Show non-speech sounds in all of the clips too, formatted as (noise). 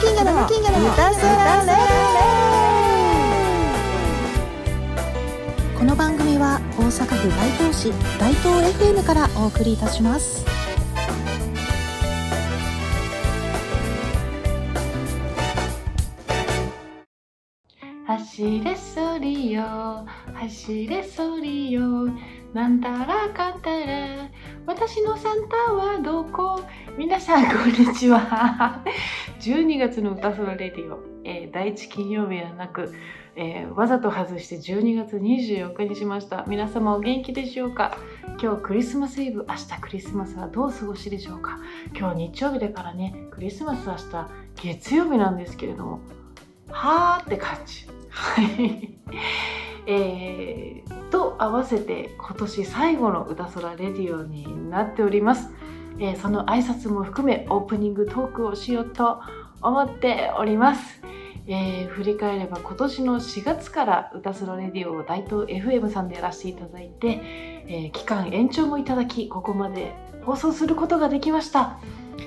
金魚の金魚の歌そらレこの番組は大阪府大東市大東 FM からお送りいたします。走れソリよ走れソリよなんたらかんたら。私のサンタはどこ？皆さんこんにちは。12月の歌空レディオ、えー、第一金曜日はなく、えー、わざと外して12月24日にしました。皆様お元気でしょうか？今日クリスマスイブ明日クリスマスはどう過ごしでしょうか？今日日曜日だからねクリスマス明日月曜日なんですけれどもはーって感じ。はい。えー、と合わせて今年最後の歌空レディオになっております、えー、その挨拶も含めオープニングトークをしようと思っております、えー、振り返れば今年の4月から歌空レディオを大東 FM さんでやらせていただいて、え期間延長もいただきここまで放送することができました。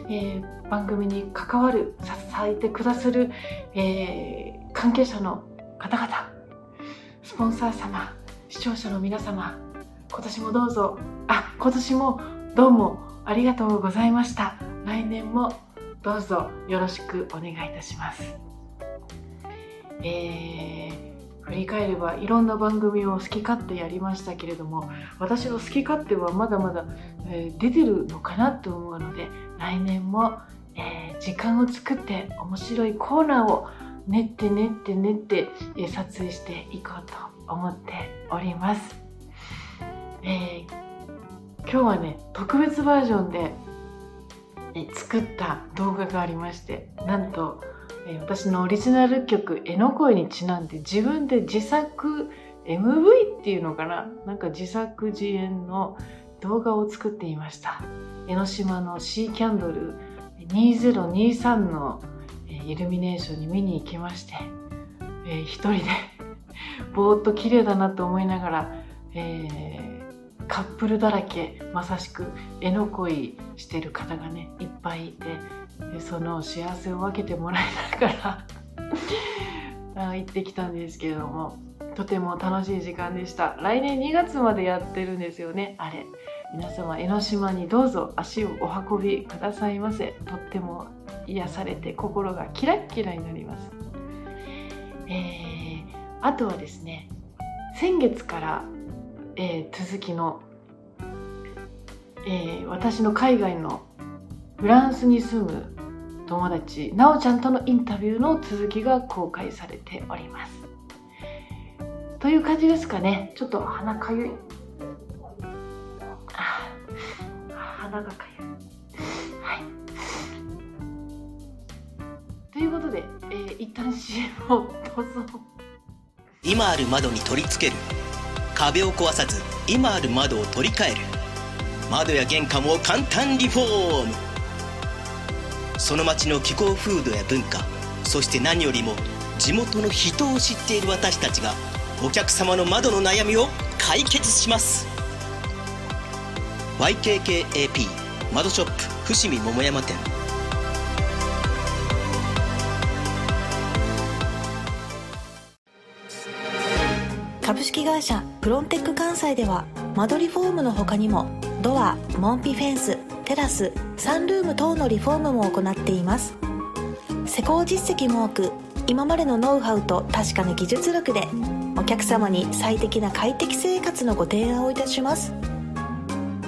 えー、番組に関わる支えてくださる、えー、関係者の方々スポンサー様視聴者の皆様今年もどうぞあ今年もどうもありがとうございました。来年もどうぞよろしくお願いいたします。えー、振り返ればいろんな番組を好き勝手やりましたけれども私の好き勝手はまだまだ、えー、出てるのかなと思うので来年も、えー、時間を作って面白いコーナーを練って練って練って、撮影していこうと思っております、えー、今日はね特別バージョンで、作った動画がありましてなんと、私のオリジナル曲「絵の声」にちなんで自分で自作 MV っていうのかな？なんか自作自演の動画を作っていました。江ノ島のシーキャンドル2023のイルミネーションに見に行きまして、えー、一人でぼーっと綺麗だなと思いながら、えー、カップルだらけまさしく絵の恋してる方がねいっぱいいてその幸せを分けてもらいながら (laughs) 行ってきたんですけれどもとても楽しい時間でした。来年2月までやってるんですよねあれ。皆様江ノ島にどうぞ足をお運びくださいませ。とっても癒されて心がキラッキラになります、えー、あとはですね先月から、えー、続きの、えー、私の海外のフランスに住む友達なおちゃんとのインタビューの続きが公開されておりますという感じですかねちょっと鼻かゆい鼻がかゆい。はい。いうことで、えー、一旦 CM をどうぞ。今ある窓に取り付ける。壁を壊さず今ある窓を取り替える。窓や玄関を簡単リフォーム。その町の気候風土や文化そして何よりも地元の人を知っている私たちがお客様の窓の悩みを解決します。YKKAP 窓ショップ伏見桃山店。式会社プロンテック関西では間取りフォームの他にもドア門扉フェンステラスサンルーム等のリフォームも行っています。施工実績も多く今までのノウハウと確かな技術力でお客様に最適な快適生活のご提案をいたします。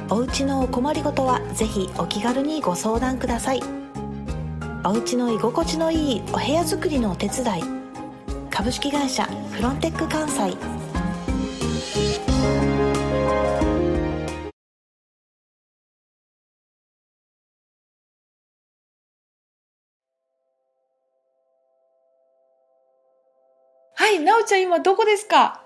お家のお困りごとはぜひお気軽にご相談ください。お家の居心地のいいお部屋作りのお手伝い。株式会社フロンテック関西。はいなおちゃん今どこですか？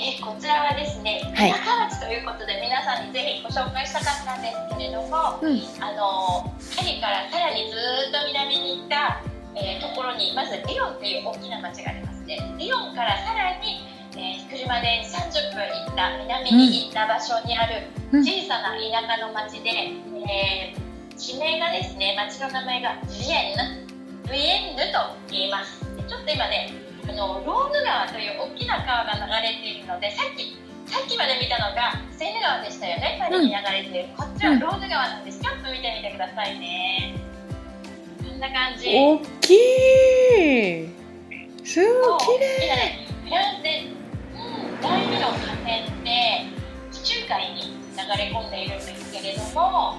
えこちらはですね、はい、田舎町ということで皆さんにぜひご紹介したかったんですけれども、うん、あのパリからさらにずっと南に行った、えー、ところにまずリヨンっていう大きな町がありますね。リヨンからさらに、えー、車で30分行った南に行った場所にある小さな田舎の町で、うん、えー、地名名がですね町の名前がビエン。ヌビエンヌと言います。ちょっと今ねあのローヌ川という大きな川が流れているのでさっきさっきまで見たのがセーヌ川でしたよね。パリに流れている、こっちはローヌ川なんです。ちょっと見てみてくださいね。こんな感じ。大きい。すごい綺麗。今ねフランスで、うん、第二の河川で地中海に流れ込んでいるんですけれども、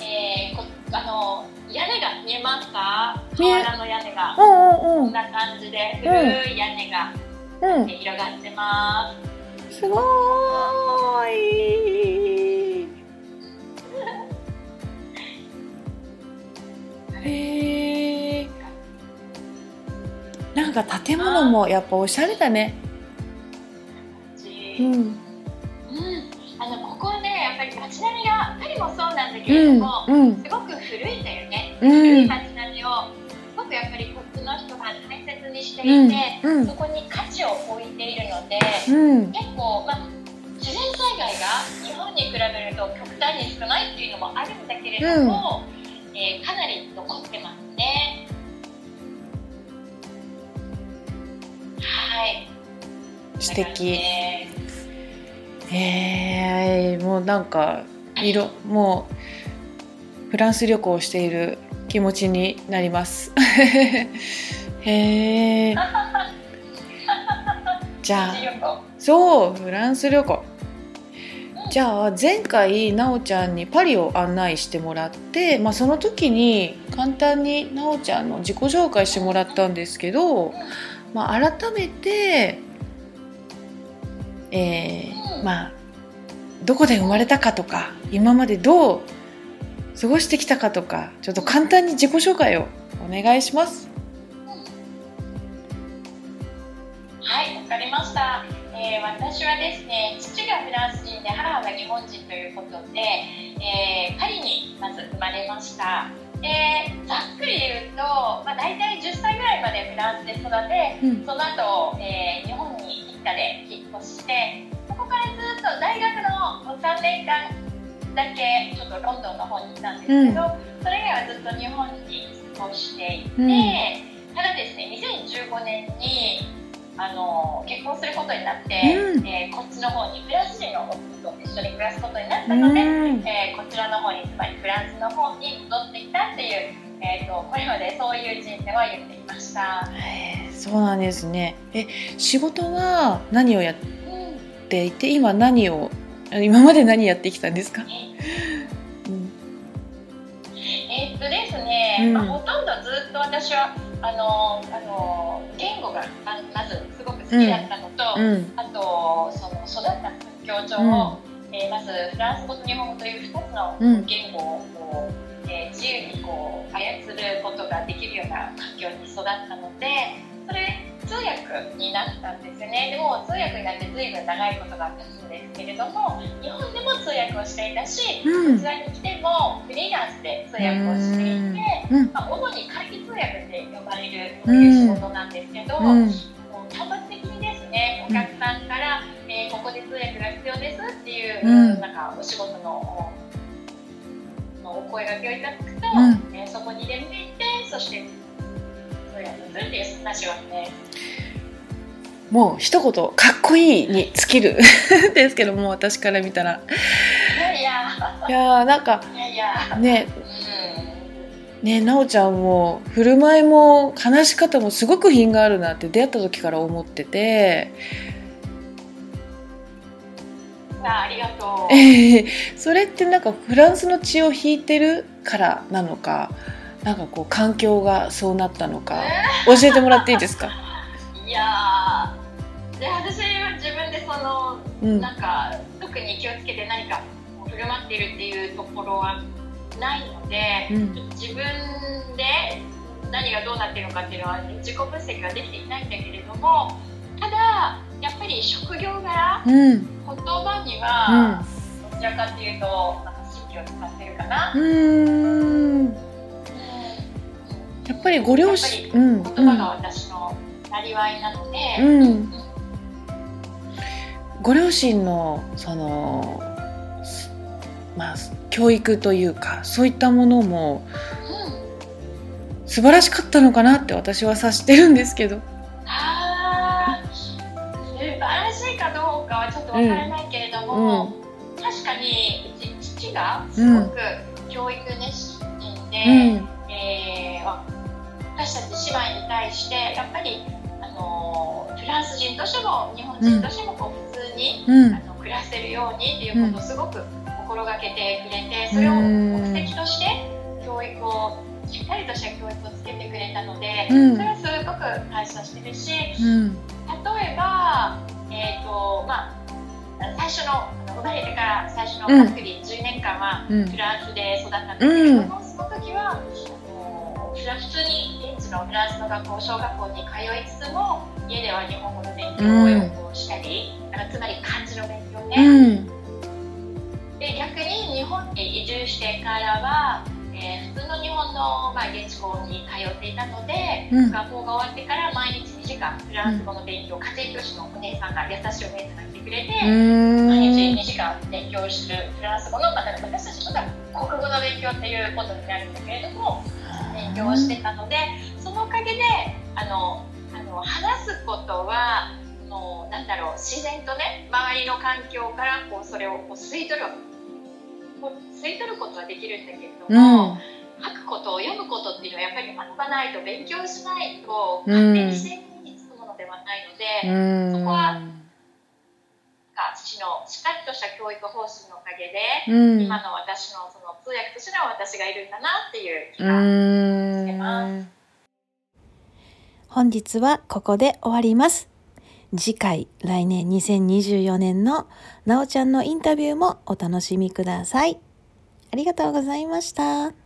えー、こあの屋根が見えますか？瓦の屋根が。うんうんこんな感じで古い屋根がうん。うん広がってます、すごーい。へえなんか建物もやっぱおしゃれだね。うん。うん、あのここはねやっぱり街並みがパリもそうなんだけうんれども、うんすごく古いんだよね、うん。古い街並みをすごくやっぱりこっちの人が大切にしていて、うん。うん。そこに価値を置いているので、うん。結構、まあ、自然災害が日本に比べると極端に少ないっていうのもあるんだけれども、えーかなり残ってますね。はい。素敵。えもうなんか色もうフランス旅行をしている気持ちになります。(laughs) へえじゃあそうフランス旅行。じゃあ前回なおちゃんにパリを案内してもらって、まあ、その時に簡単になおちゃんの自己紹介してもらったんですけど、まあ、改めて、えーまあ、どこで生まれたかとか今までどう過ごしてきたかとかちょっと簡単に自己紹介をお願いします。はい、わかりました。えー私はですね、父がフランス人で母が日本人ということで、えーパリにまず生まれました。でざっくり言うと、まあ、大体10歳ぐらいまでフランスで育て、うんその後、えー日本に一家で引っ越して、そこからずっと大学の3年間だけちょっとロンドンの方に行ったんですけど、それ以外はずっと日本に過ごしていて、うんただですね、2015年にあの結婚することになって、うんえーこっちの方にフランス人の夫と一緒に暮らすことになったうので、んえーこちらの方につまりフランスの方に戻ってきたっていう、えー、とこれまでそういう人生は言っていました。そうなんですね。え仕事は何をやっうんていて今何を今まで何やってきたんですか？うん。えーっとですね、うん。まあ、ほとんどずっと私はあのあの言語があまずすごく好きだったのと、うん。あとその育った環境上、えーまずフランス語と日本語という2つのうん。言語をこう、えー自由にこう操ることができるような環境に育ったのでそれ通訳になったんですよね。でも通訳になって随分長いことが経つんですけれども日本でも通訳をしていたしうん。こちらに来てもフリーランスで通訳をしていて、うん。まあ、主に会議通訳って呼ばれるいう仕事なんですけど、うん。もう単発的にですねお客さんから、えーここで通訳が必要ですっていう、うん。なんかお仕事のおのお声掛けをいただくと、うん。えーそこに出向いてそして通訳するっていう話はねもう一言かっこいいに尽きる。(laughs) ですけども私から見たら。いやいや。いやーなんかねうねなおちゃんも振る舞いも話し方もすごく品があるなって出会った時から思ってて、ん、あありがとう。えーそれってなんかフランスの血を引いてるからなのかなんかこう環境がそうなったのか教えてもらっていいですか、(laughs) いやー。で私は自分でそのうん。なんか特に気をつけて何か振る舞っているっていうところはないので、うん。自分で何がどうなっているのかっていうのは自己分析ができていないんだけれどもただやっぱり職業柄うん。言葉にはどちらかっていうとなんか神経を使ってるかな、うーんやっぱりご両親うん言葉が私のなりわいなので、うん、うん、ご両親のそのすまあ教育というかそういったものも素晴らしかったのかなって私は察してるんですけど。あ素晴らしいかどうかはちょっとわからないけれども、うん、確かに父がすごく教育熱心で、うん、えー、私たち姉妹に対してやっぱりあのフランス人としても日本人としてもこう普通に、うん、あの暮らせるようにっていうことをすごく心がけてくれてそれを目的として教育をしっかりとした教育をつけてくれたので、うん、それはすごく感謝してるし、うん、例えば、えーとまあ、最初の生まれてから最初のざっくり10年間はフランスで育ったんですけれども、その時は普通に現地のフランスの学校小学校に通いつつも家では日本語の勉強をしたり、うん、つまり漢字の勉強ね、で逆に日本に移住してからは、えー、普通の日本の、まあ、現地校に通っていたので、うん、学校が終わってから毎日2時間フランス語の勉強、うん、家庭教師のお姉さんが優しいお姉さんが来てくれて毎日2時間勉強するフランス語の、また私たちが国語の勉強っていうことになるんだけれども勉強をしてたのでそのおかげであのあの話すことはのなんだろう自然とね周りの環境からこうそれをこう吸い取る吸い取ることはできるんだけれども、うん、書くことを読むことっていうのはやっぱり学ばないと勉強しないと勝手に自然につくものではないので、うん、そこは父のしっかりとした教育方針のおかげで、うん、今の私のその通訳としての私がいるんだなっていう気がしてます。本日はここで終わります。次回来年2024年のなおちゃんのインタビューもお楽しみください。ありがとうございました。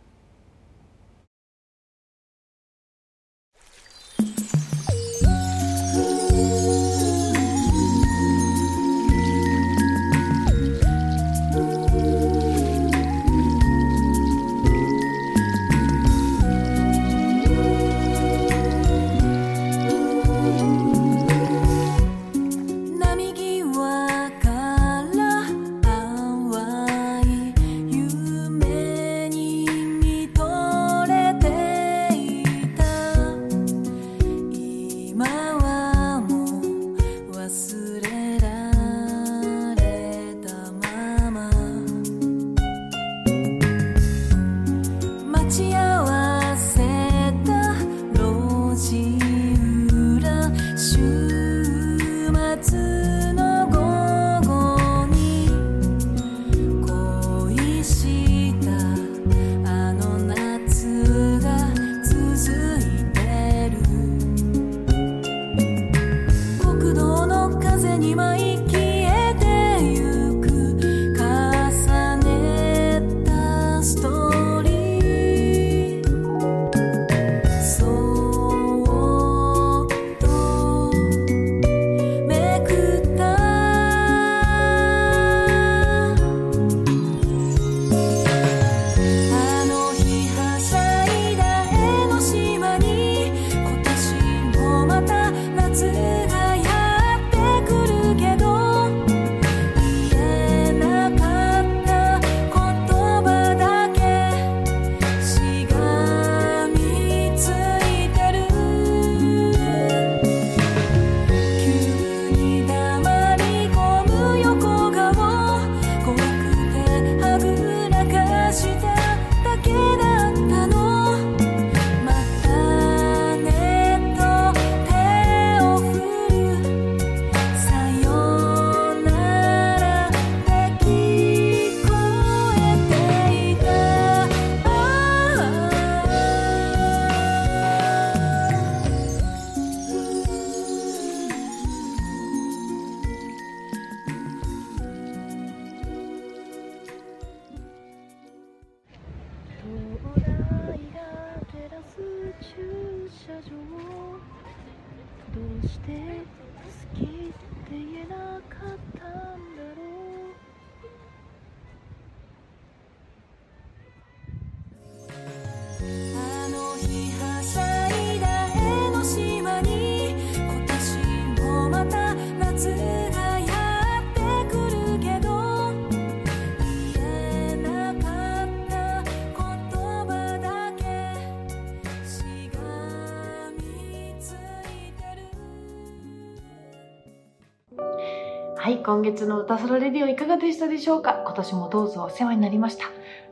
今月の歌空レディオいかがでしたでしょうか？今年もどうぞお世話になりました。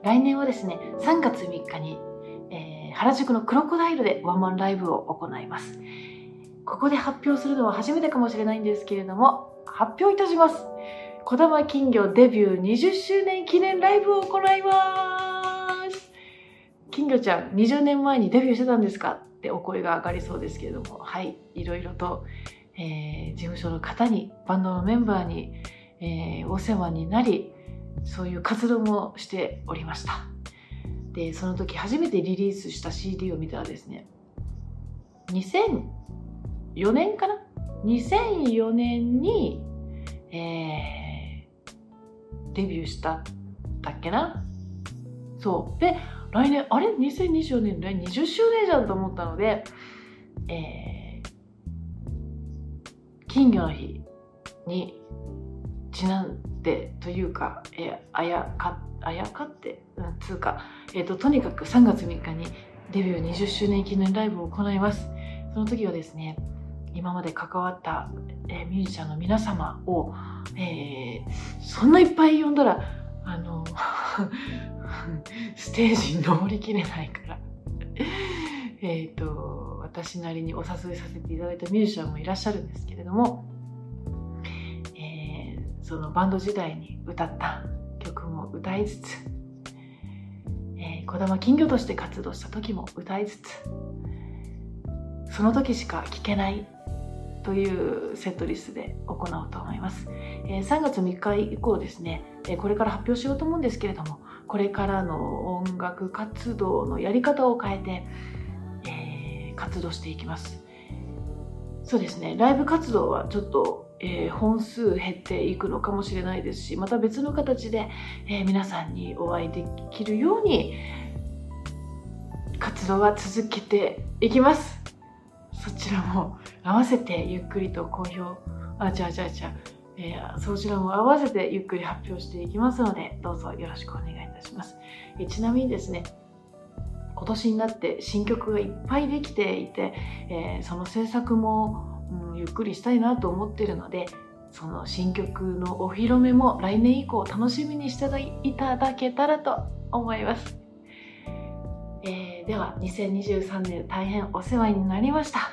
来年はですね3月3日に、えー、原宿のクロコダイルでワンマンライブを行います。ここで発表するのは初めてかもしれないんですけれども発表いたします。児玉金魚デビュー20周年記念ライブを行います。金魚ちゃん20年前にデビューしてたんですか？ってお声が上がりそうですけれどもはいいろいろと、えー、事務所の方にバンドのメンバーに、えー、お世話になりそういう活動もしておりました。でその時初めてリリースした CD を見たらですね2004年かな？2004年に、えー、デビューしただっけな？そう。で来年あれ？2024年？来20周年じゃんと思ったので、えー、金魚の日にちなんでというか、え、あやかあやかって、うん、つうか、えーと、とにかく3月3日にデビュー20周年記念ライブを行います。その時はですね今まで関わった、えー、ミュージシャンの皆様を、えー、そんないっぱい呼んだらあの (laughs) ステージに登りきれないから。えっと私なりにお誘いさせていただいたミュージシャンもいらっしゃるんですけれども、えー、そのバンド時代に歌った曲も歌いつつ、えー、小玉金魚として活動した時も歌いつつその時しか聴けないというセットリストで行おうと思います、えー、3月3日以降ですね、えこれから発表しようと思うんですけれどもこれからの音楽活動のやり方を変えて、活動していきます。そうですね。ライブ活動はちょっと、えー、本数減っていくのかもしれないですしまた別の形で、えー、皆さんにお会いできるように活動は続けていきます。そちらも合わせてゆっくりと好評あじゃあじゃあじゃえー、そちらも合わせてゆっくり発表していきますので、どうぞよろしくお願いいたします。え、ちなみにですね、今年になって新曲がいっぱいできていて、えー、その制作も、うん、ゆっくりしたいなと思ってるので、その新曲のお披露目も来年以降楽しみにしていただけたらと思います。えー、では2023年大変お世話になりました。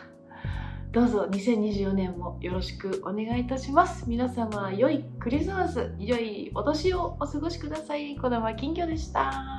どうぞ2024年もよろしくお願いいたします。皆様、良いクリスマス、良いお年をお過ごしください。小玉金魚でした。